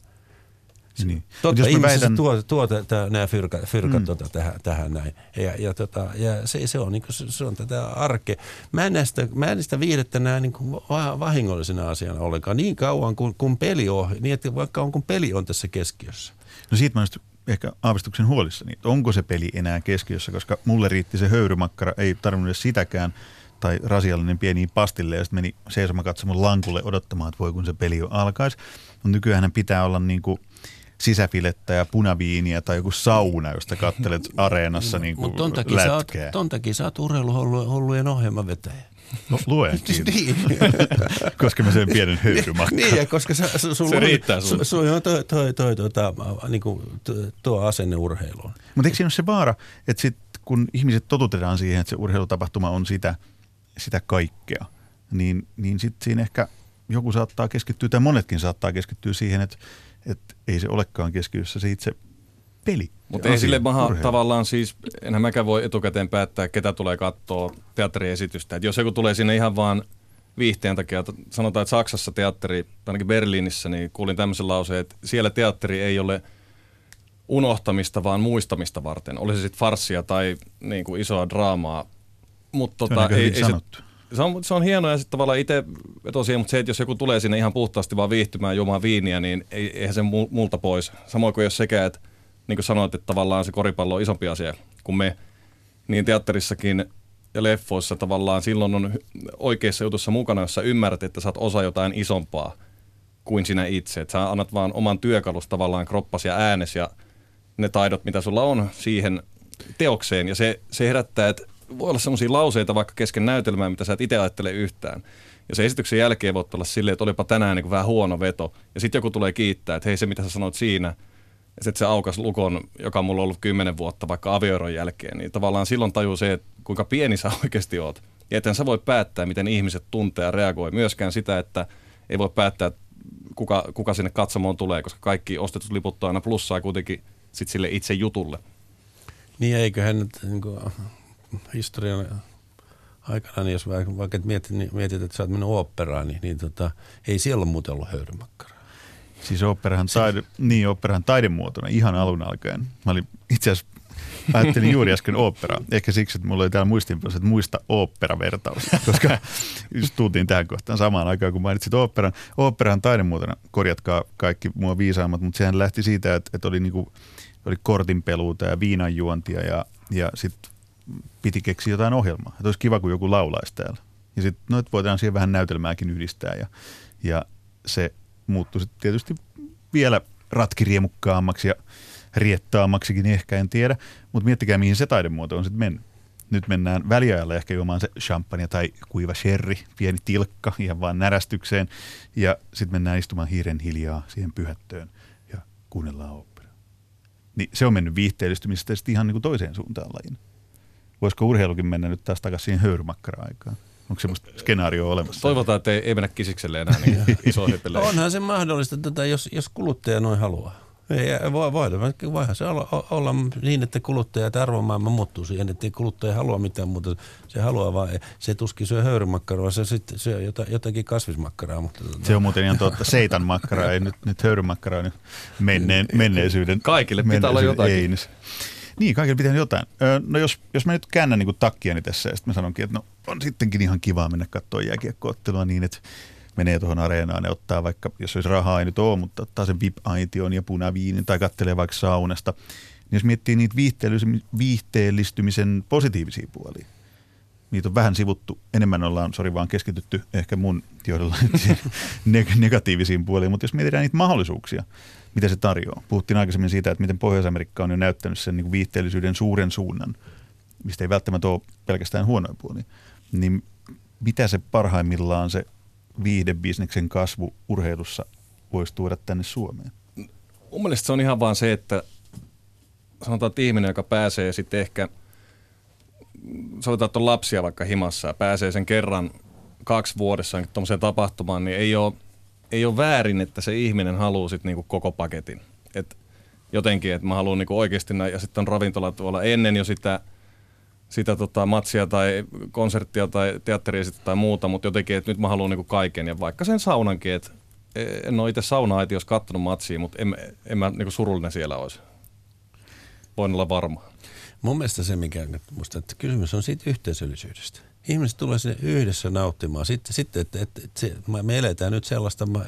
Niin. Totta, jos ihmiset väitän... tuo, tuo nämä fyrkat, fyrkat mm. tota, tähän, tähän näin. Ja, ja, tota, ja se, se, on, niin kuin, se on tätä arkea. Mä en, näistä, mä en sitä viihdettä näe niin kuin vahingollisena asiana ollenkaan niin kauan kuin, kun peli on, niin että vaikka on kun peli on tässä keskiössä. No siitä mä ehkä aavistuksen huolissani, että onko se peli enää keskiössä, koska mulle riitti se höyrymakkara, ei tarvinnut edes sitäkään, tai rasiallinen pieni pastille ja sitten meni seisomakatsomun lankulle odottamaan, että voi kun se peli jo alkaisi. Mutta nykyään pitää olla niin kuin – sisäfilettä ja punaviiniä tai joku sauna, josta kattelet areenassa niin kuin ton takia sä oot, ton takia sä oot urheiluhullujen ohjelmavetäjä. No luen niin. koska mä sen pienen höyrymakkaan. niin, ja koska sä, su, se riittää sulle. Su, su, toi, toi, toi, tota, niin kuin, tuo asenne urheiluun. Mutta eikö siinä ole se vaara, että sit, kun ihmiset totutetaan siihen, että se urheilutapahtuma on sitä, sitä kaikkea, niin, niin sitten siinä ehkä joku saattaa keskittyä, tai monetkin saattaa keskittyä siihen, että että ei se olekaan keskiössä se itse peli. Mutta ei sille maha urheilu. tavallaan siis, enhän mäkään voi etukäteen päättää, ketä tulee katsoa teatteriesitystä. Et jos joku tulee sinne ihan vaan viihteen takia, sanotaan, että Saksassa teatteri, ainakin Berliinissä, niin kuulin tämmöisen lauseen, että siellä teatteri ei ole unohtamista, vaan muistamista varten. Olisi se sitten farssia tai niin kuin isoa draamaa. Mutta tota, ei, ei se, se on, se on hienoa ja sitten tavallaan itse tosiaan, mutta se, että jos joku tulee sinne ihan puhtaasti vaan viihtymään juomaan viiniä, niin ei, eihän se multa pois. Samoin kuin jos sekä, että niin kuin sanoit, että tavallaan se koripallo on isompi asia kuin me, niin teatterissakin ja leffoissa tavallaan silloin on oikeassa jutussa mukana, jos sä ymmärrät, että sä oot osa jotain isompaa kuin sinä itse. Että sä annat vaan oman työkalus tavallaan kroppas ja äänes ja ne taidot, mitä sulla on siihen teokseen. Ja se, se herättää, että voi olla sellaisia lauseita vaikka kesken näytelmää, mitä sä et itse ajattele yhtään. Ja se esityksen jälkeen voi olla silleen, että olipa tänään niin vähän huono veto. Ja sitten joku tulee kiittää, että hei se mitä sä sanoit siinä, ja sitten se aukas lukon, joka on mulla ollut kymmenen vuotta vaikka avioeron jälkeen, niin tavallaan silloin tajuu se, että kuinka pieni sä oikeasti oot. Ja etten sä voi päättää, miten ihmiset tuntee ja reagoi. Myöskään sitä, että ei voi päättää, kuka, kuka sinne katsomoon tulee, koska kaikki ostetut liput on aina plussaa kuitenkin sit sille itse jutulle. Niin eiköhän nyt niin kuin, historian aikana, niin jos vaikka, mietit, niin mietit, että sä oot mennyt oopperaan, niin, niin tota, ei siellä ole muuten ollut höyrymakkaraa. Siis oopperahan, taide, niin, oopperahan taidemuotona ihan alun alkaen. Mä olin itse asiassa Ajattelin juuri äsken oopperaa. Ehkä siksi, että mulla oli täällä muistinpanossa, että muista oopperavertaus, koska just tultiin tähän kohtaan samaan aikaan, kun mainitsit oopperan. Oopperahan taidemuotona, korjatkaa kaikki mua viisaammat, mutta sehän lähti siitä, että, että oli, niinku, oli kortinpeluuta ja viinanjuontia ja, ja sitten piti keksiä jotain ohjelmaa. Että olisi kiva, kun joku laulaisi täällä. Ja sitten no, voidaan siihen vähän näytelmääkin yhdistää ja, ja se muuttui sitten tietysti vielä ratkiriemukkaammaksi ja riettaamaksikin ehkä, en tiedä. Mutta miettikää, mihin se taidemuoto on sitten mennyt. Nyt mennään väliajalla ehkä juomaan se champagne tai kuiva sherry, pieni tilkka ihan vaan närästykseen. Ja sitten mennään istumaan hiiren hiljaa siihen pyhättöön ja kuunnellaan operaa. Niin se on mennyt viihteellistymisestä sitten ihan niin kuin toiseen suuntaan lajin. Voisiko urheilukin mennä nyt taas takaisin siihen höyrymakkara-aikaan? Onko semmoista skenaarioa olemassa? Toivotaan, että ei, ei mennä kisikselle enää niin isoihin peleihin. Onhan se mahdollista, tätä, jos, jos kuluttaja noin haluaa. Ei, voi, voi, voihan se olla, olla niin, että kuluttaja ja arvomaailma muuttuu siihen, että ei kuluttaja halua mitään muuta. Se haluaa vaan, se tuskin syö höyrymakkaraa, se sitten syö jotakin kasvismakkaraa. Mutta tota- se on muuten ihan totta. Seitan makkara, ei nyt, nyt höyrymakkaraa, nyt menneen, menneisyyden. Kaikille pitää olla jotakin. Einis. Niin, kaikille pitää jotain. No jos, jos mä nyt käännän niin takkiani tässä ja sitten mä sanonkin, että no on sittenkin ihan kiva mennä katsoa jääkiekkoottelua niin, että menee tuohon areenaan ja ottaa vaikka, jos olisi rahaa ei nyt ole, mutta ottaa sen VIP-aition ja punaviinin tai kattelee vaikka saunasta. Niin jos miettii niitä viihteellistymisen positiivisia puolia, niitä on vähän sivuttu, enemmän ollaan, sori vaan keskitytty ehkä mun johdolla negatiivisiin puoliin, mutta jos mietitään niitä mahdollisuuksia, mitä se tarjoaa. Puhuttiin aikaisemmin siitä, että miten Pohjois-Amerikka on jo näyttänyt sen niin viihteellisyyden suuren suunnan, mistä ei välttämättä ole pelkästään huonoja puolia. Niin mitä se parhaimmillaan se viihdebisneksen kasvu urheilussa voisi tuoda tänne Suomeen? Mun mielestä se on ihan vaan se, että sanotaan, että ihminen, joka pääsee sitten ehkä, sanotaan, että on lapsia vaikka himassa ja pääsee sen kerran kaksi vuodessa tuommoiseen tapahtumaan, niin ei ole, ei ole väärin, että se ihminen haluaa sitten niinku koko paketin. Et jotenkin, että mä haluan niinku oikeasti näin, ja sitten on ravintolat olla ennen jo sitä – sitä tota, matsia tai konserttia tai teatteria tai muuta, mutta jotenkin, että nyt mä haluan niinku kaiken ja vaikka sen saunankin, että en ole itse sauna jos katsonut matsia, mutta en, en mä niinku surullinen siellä olisi. Voin olla varma. Mun mielestä se, mikä musta, että kysymys on siitä yhteisöllisyydestä. Ihmiset tulee sinne yhdessä nauttimaan. Sitten, sitten että, että, että se, me eletään nyt sellaista ma-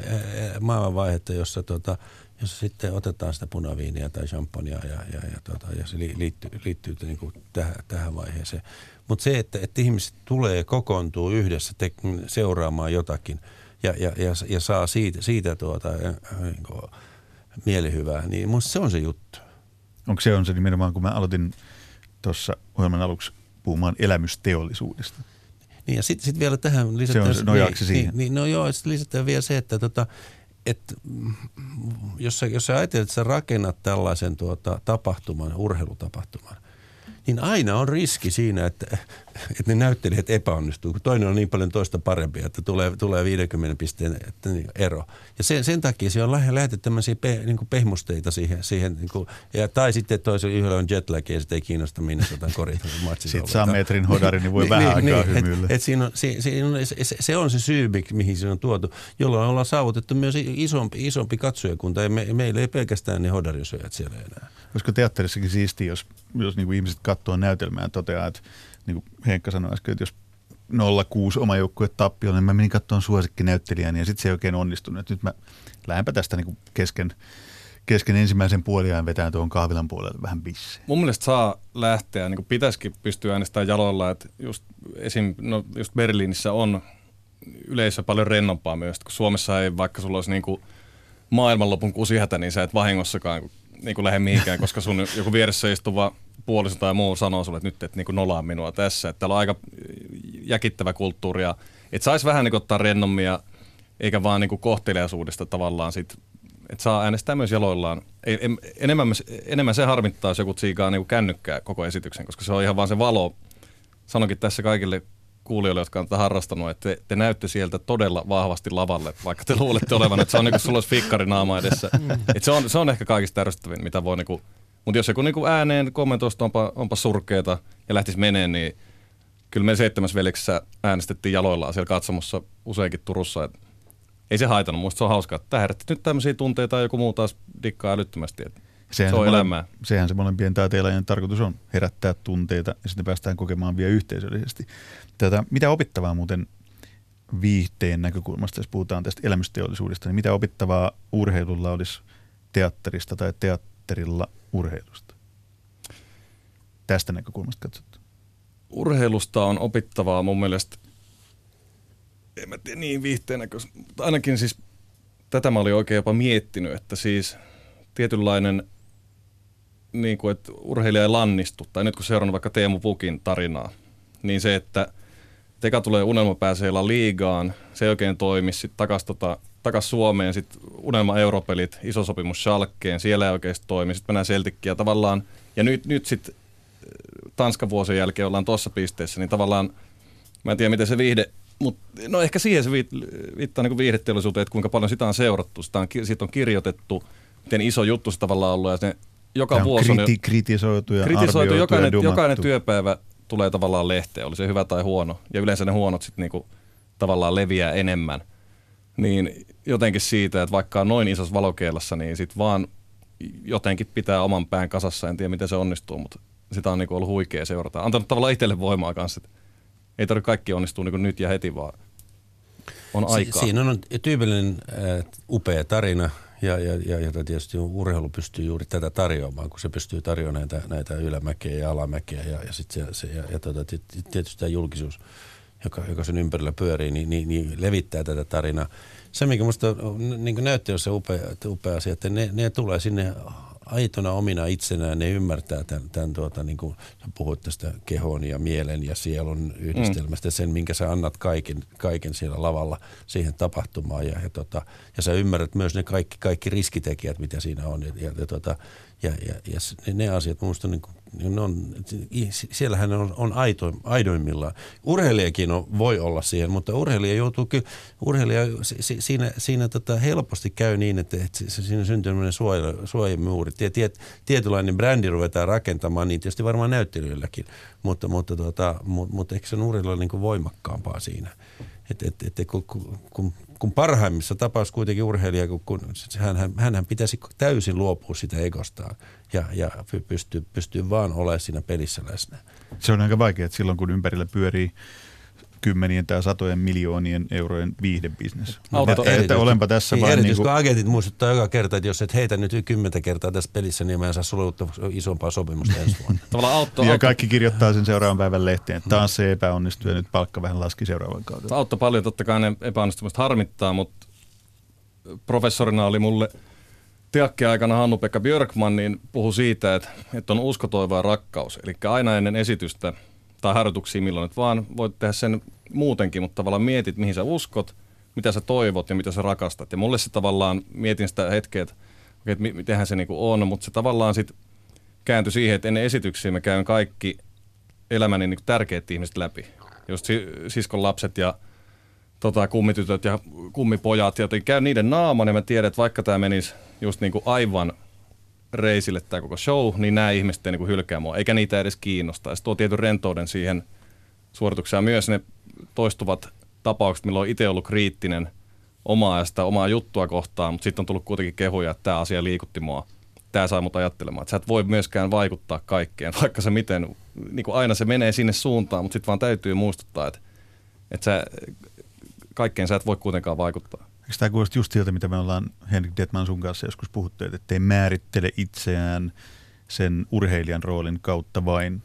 maailmanvaihetta, jossa tota, jos sitten otetaan sitä punaviiniä tai champagnea ja, ja, ja, tota, ja se liittyy, liittyy niin kuin tähän, tähän vaiheeseen. Mutta se, että, että ihmiset tulee, kokoontuu yhdessä te, seuraamaan jotakin ja, ja, ja, ja saa siitä, siitä tuota, niin kuin, mielihyvää, niin musta se on se juttu. Onko se on se nimenomaan, kun mä aloitin tuossa ohjelman aluksi puhumaan elämysteollisuudesta? Niin ja sitten sit vielä tähän lisätään... Se on nojaksi niin, siihen. Niin, no joo, sitten lisätään vielä se, että tota, että jos sä, jos sä ajattelet, että sä rakennat tällaisen tuota, tapahtuman, urheilutapahtuman, niin aina on riski siinä, että, että ne näyttelijät epäonnistuu, kun toinen on niin paljon toista parempi, että tulee, tulee 50 pisteen että, niin, ero. Ja sen, sen takia se on lähetetty tämmöisiä pe, niin kuin pehmusteita siihen, siihen niin kuin, ja, tai sitten toisella yhdellä on jetlag ja sitten ei kiinnosta minne sotan korit. Sitten saa metrin hodari, niin voi niin, vähän niin, aikaa niin, hymyillä. Et, et siinä on, si, si, se, se, on se syy, mihin se on tuotu, jolloin ollaan saavutettu myös isompi, isompi katsojakunta. Ja me, meillä ei pelkästään ne hodarisyöjät siellä enää. Olisiko teatterissakin siisti, jos, jos niin ihmiset katsoo näytelmää ja toteaa, että niin kuin Henkka sanoi äsken, että jos 06 oma joukkue tappio, niin mä menin katsomaan suosikkinäyttelijän ja sitten se ei oikein onnistunut. Nyt mä lähdenpä tästä niin kuin kesken, kesken ensimmäisen puoliajan vetään tuon kahvilan puolelle vähän bisse. Mun mielestä saa lähteä, niin kuin pitäisikin pystyä äänestämään jaloilla, että just, esim, no just Berliinissä on yleisö paljon rennompaa myös, kun Suomessa ei, vaikka sulla olisi niin kuin maailmanlopun kusihätä, niin sä et vahingossakaan niin kuin lähde mihinkään, koska sun joku vieressä istuva puoliso tai muu sanoo sulle, että nyt et niin kuin nolaa minua tässä. Että täällä on aika jäkittävä kulttuuri ja että saisi vähän niin kuin ottaa rennommia, eikä vaan niin kuin kohteliaisuudesta tavallaan sit, että saa äänestää myös jaloillaan. Ei, en, enemmän, enemmän se harmittaa, jos joku tsiikaa niin kuin kännykkää koko esityksen, koska se on ihan vaan se valo. Sanonkin tässä kaikille kuulijoille, jotka on tätä harrastanut, että te, te näytte sieltä todella vahvasti lavalle, vaikka te luulette olevan, että se on niin kuin sulla olisi fikkari naama edessä. Mm. Et se, on, se on ehkä kaikista ärsyttävin, mitä voi niin mutta jos joku niin kuin ääneen kommentoista onpa, onpa surkeeta ja lähtisi meneen, niin kyllä me seitsemäs veljeksessä äänestettiin jaloillaan siellä katsomossa useinkin Turussa. Et ei se haitanut, muista se on hauskaa, että herätti nyt tämmöisiä tunteita ja joku muu taas dikkaa älyttömästi. Et sehän se on elämää. Sehän se molempien taiteilijan tarkoitus on, herättää tunteita ja sitten päästään kokemaan vielä yhteisöllisesti. Tätä, mitä opittavaa muuten viihteen näkökulmasta, jos puhutaan tästä elämysteollisuudesta, niin mitä opittavaa urheilulla olisi teatterista tai teatterilla urheilusta? Tästä näkökulmasta katsottu. Urheilusta on opittavaa mun mielestä, en mä tiedä niin viihteen näkökulmasta, mutta ainakin siis tätä mä olin oikein jopa miettinyt, että siis tietynlainen niin kuin, että urheilija ei lannistu, tai nyt kun seurannut vaikka Teemu Pukin tarinaa, niin se, että Teka tulee unelma pääsee liigaan, se ei oikein toimi, sitten takas, tota, takas Suomeen, sitten unelma europelit, iso sopimus Schalkeen, siellä ei oikeasti toimi, sitten mennään Celtickiin ja tavallaan, ja nyt, nyt sitten äh, Tanskan vuosien jälkeen ollaan tuossa pisteessä, niin tavallaan, mä en tiedä miten se viihde, mutta no ehkä siihen se viittaa niin viihdeteollisuuteen, että kuinka paljon sitä on seurattu, sitä on, siitä on kirjoitettu, miten iso juttu se tavallaan on ollut, ja se joka Tämä vuosi on on kriti- kritisoitu ja kritisoitu, jokainen, ja jokainen työpäivä tulee tavallaan lehteen, oli se hyvä tai huono. Ja yleensä ne huonot sitten niinku tavallaan leviää enemmän. Niin jotenkin siitä, että vaikka on noin isossa valokeilassa, niin sitten vaan jotenkin pitää oman pään kasassa. En tiedä, miten se onnistuu, mutta sitä on niinku ollut huikea seurata. Antanut tavallaan itselle voimaa kanssa, ei tarvitse kaikki onnistua niinku nyt ja heti, vaan on aikaa. Si- siinä on tyypillinen äh, upea tarina ja, ja, ja, ja tietysti urheilu pystyy juuri tätä tarjoamaan, kun se pystyy tarjoamaan näitä, näitä ylämäkeä ja alamäkeä ja, ja, sit se, se, ja, ja tota, tietysti tämä julkisuus, joka, joka sen ympärillä pyörii, niin, niin, niin levittää tätä tarinaa. Se, mikä minusta niin näytti on se upea, upea asia, että ne, ne tulee sinne aitona omina itsenään, ne ymmärtää tämän, tämän tuota, niin kuin sä puhuit tästä kehon ja mielen ja sielun yhdistelmästä, mm. sen minkä sä annat kaiken, kaiken siellä lavalla siihen tapahtumaan ja, ja, tota, ja sä ymmärrät myös ne kaikki, kaikki riskitekijät, mitä siinä on ja, ja, ja, tota, ja, ja, ja ne, ne asiat minusta niin kuin, ne on, siellähän on, on aito, aidoimmillaan. Urheilijakin on, voi olla siihen, mutta urheilija joutuu kyllä, urheilija si, siinä, siinä tota helposti käy niin, että, että siinä syntyy tämmöinen suoja, suojamuuri. Tiet, tiet, tietynlainen brändi ruvetaan rakentamaan, niin tietysti varmaan näyttelyilläkin, mutta, mutta, tota, mutta, mutta eikö se on urheilijalla niin voimakkaampaa siinä? Että et, et, kun, kun, kun parhaimmissa tapauksissa kuitenkin urheilija, kun, kun hän, hän pitäisi täysin luopua sitä egostaan ja, ja pystyy, pystyy vaan olemaan siinä pelissä läsnä. Se on aika vaikea, että silloin kun ympärillä pyörii kymmenien tai satojen miljoonien eurojen viihdebisnes. Auto, että, että olenpa tässä niin, vain erityisesti niin kuin... kun agentit muistuttaa joka kerta, että jos et heitä nyt kymmentä kertaa tässä pelissä, niin mä en saa sulle uutta isompaa sopimusta ensi vuonna. Tavallaan auto, ja auto, kaikki kirjoittaa sen seuraavan päivän lehteen, että taas se epäonnistui ja nyt palkka vähän laski seuraavan kauden. auto paljon totta kai ne epäonnistumista harmittaa, mutta professorina oli mulle Teakki-aikana Hannu-Pekka Björkman, niin puhui siitä, että, että on usko, toivo ja rakkaus. Eli aina ennen esitystä tai harjoituksia, milloin nyt vaan voit tehdä sen muutenkin, mutta tavallaan mietit, mihin sä uskot, mitä sä toivot ja mitä sä rakastat. Ja mulle se tavallaan, mietin sitä hetkeä, että, että mitenhän se niinku on, mutta se tavallaan sitten kääntyi siihen, että ennen esityksiä mä käyn kaikki elämäni niinku tärkeät ihmiset läpi. Just siskon lapset ja tota, kummitytöt ja kummipojat, ja käyn niiden naaman, ja mä tiedän, että vaikka tämä menisi just niinku aivan reisille tämä koko show, niin nämä ihmiset ei niinku hylkää mua, eikä niitä edes kiinnosta. Se tuo tietyn rentouden siihen suoritukseen. Myös ne toistuvat tapaukset, milloin itse ollut kriittinen omaa ja sitä omaa juttua kohtaan, mutta sitten on tullut kuitenkin kehuja, että tämä asia liikutti mua. Tämä sai mut ajattelemaan, että sä et voi myöskään vaikuttaa kaikkeen, vaikka se miten, niin kuin aina se menee sinne suuntaan, mutta sitten vaan täytyy muistuttaa, että, että sä, kaikkeen sä et voi kuitenkaan vaikuttaa. Eikö tämä kuulosta just siltä, mitä me ollaan Henrik Detman sun kanssa joskus puhuttu, että ei määrittele itseään sen urheilijan roolin kautta vain,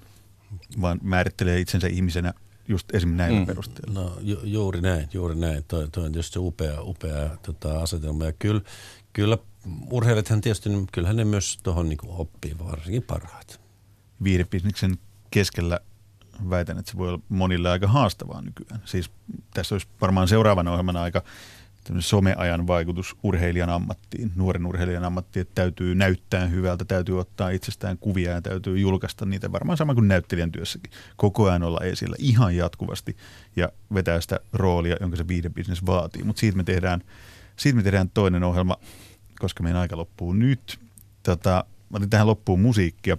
vaan määrittelee itsensä ihmisenä just esimerkiksi näillä mm. perusteella. No ju, juuri näin, juuri näin. Toi, toi on tietysti upea, upea tota, asetelma. Ja kyllä, kyllä urheilijathan tietysti, kyllähän ne myös tuohon niin oppii, varsinkin parhaat. Viihdebisneksen keskellä väitän, että se voi olla monille aika haastavaa nykyään. Siis tässä olisi varmaan seuraavana ohjelmana aika someajan vaikutus urheilijan ammattiin, nuoren urheilijan ammattiin, että täytyy näyttää hyvältä, täytyy ottaa itsestään kuvia ja täytyy julkaista niitä varmaan sama kuin näyttelijän työssäkin. Koko ajan olla esillä ihan jatkuvasti ja vetää sitä roolia, jonka se viihdebisnes vaatii. Mutta siitä me tehdään, siitä me tehdään toinen ohjelma, koska meidän aika loppuu nyt. Tota, mä otin tähän loppuun musiikkia.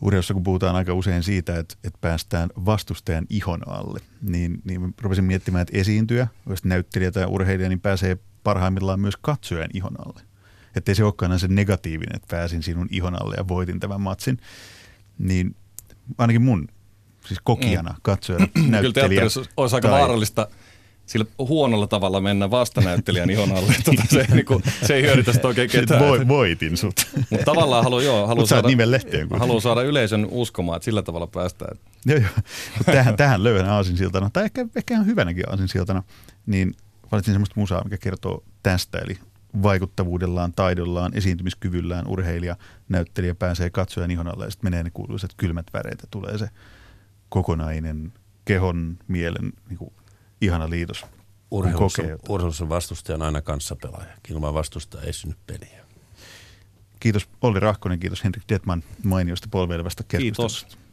Urheilussa kun puhutaan aika usein siitä, että, että päästään vastustajan ihon alle, niin, niin rupesin miettimään, että esiintyjä, jos näyttelijä tai urheilija, niin pääsee parhaimmillaan myös katsojan ihon alle. Että ei se olekaan se negatiivinen, että pääsin sinun ihon alle ja voitin tämän matsin. Niin ainakin mun, siis kokijana, mm. katsojana, näyttelijä. Kyllä teatterissa olisi aika tai... vaarallista sillä huonolla tavalla mennä vastanäyttelijän ihon alle. Tota, se, ei, niin kuin, se ei hyödytä sitä oikein ketään. Voi, voitin sut. Mutta tavallaan haluaa joo, haluaa saada, haluaa saada yleisön uskomaan, että sillä tavalla päästään. Joo, joo. Tähän, tähän löyhän aasinsiltana, tai ehkä, ehkä ihan hyvänäkin aasinsiltana, niin valitsin semmoista musaa, mikä kertoo tästä, eli vaikuttavuudellaan, taidollaan, esiintymiskyvyllään urheilija, näyttelijä pääsee katsojan ihon alle ja sitten menee ne kuuluisat kylmät väreet ja tulee se kokonainen kehon, mielen niin kuin, ihana liitos. Urheilussa, urheilussa vastustaja on aina kanssapelaaja. Ilman vastusta ei synny peliä. Kiitos Olli Rahkonen, kiitos Henrik Detman mainiosta polveilevästä keskustelusta. Kiitos.